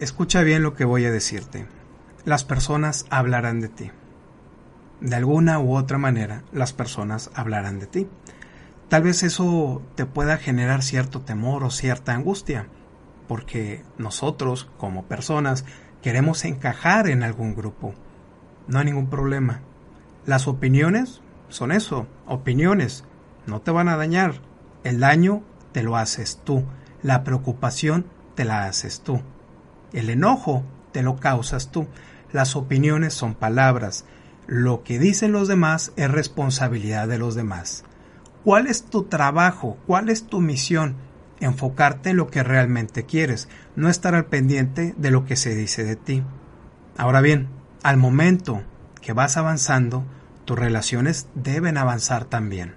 Escucha bien lo que voy a decirte. Las personas hablarán de ti. De alguna u otra manera, las personas hablarán de ti. Tal vez eso te pueda generar cierto temor o cierta angustia, porque nosotros, como personas, queremos encajar en algún grupo. No hay ningún problema. Las opiniones son eso, opiniones. No te van a dañar. El daño te lo haces tú. La preocupación te la haces tú. El enojo te lo causas tú. Las opiniones son palabras. Lo que dicen los demás es responsabilidad de los demás. ¿Cuál es tu trabajo? ¿Cuál es tu misión? Enfocarte en lo que realmente quieres, no estar al pendiente de lo que se dice de ti. Ahora bien, al momento que vas avanzando, tus relaciones deben avanzar también.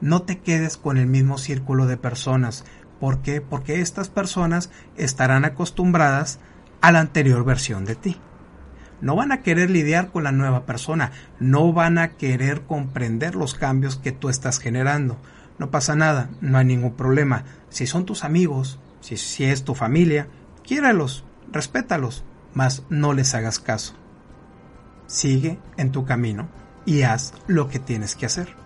No te quedes con el mismo círculo de personas. ¿Por qué? Porque estas personas estarán acostumbradas a la anterior versión de ti. No van a querer lidiar con la nueva persona, no van a querer comprender los cambios que tú estás generando. No pasa nada, no hay ningún problema. Si son tus amigos, si, es tu familia, quiéralos, respétalos, mas no les hagas caso. Sigue en tu camino y haz lo que tienes que hacer.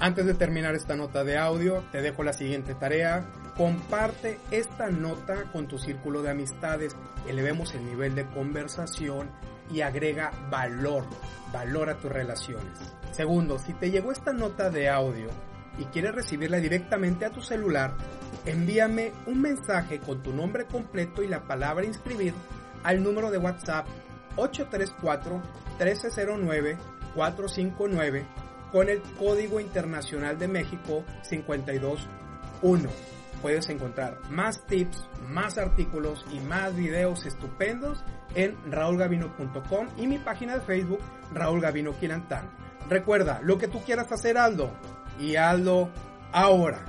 Antes de terminar esta nota de audio, te dejo la siguiente tarea. Comparte esta nota con tu círculo de amistades, elevemos el nivel de conversación y agrega valor, valor a tus relaciones. Segundo, si te llegó esta nota de audio y quieres recibirla directamente a tu celular, envíame un mensaje con tu nombre completo y la palabra inscribir al número de WhatsApp 834-1309-459 con el Código Internacional de México 521. Puedes encontrar más tips, más artículos y más videos estupendos en raulgavino.com y mi página de Facebook Raúl Gavino Quilantán. Recuerda, lo que tú quieras hacer, Aldo, y Aldo ahora.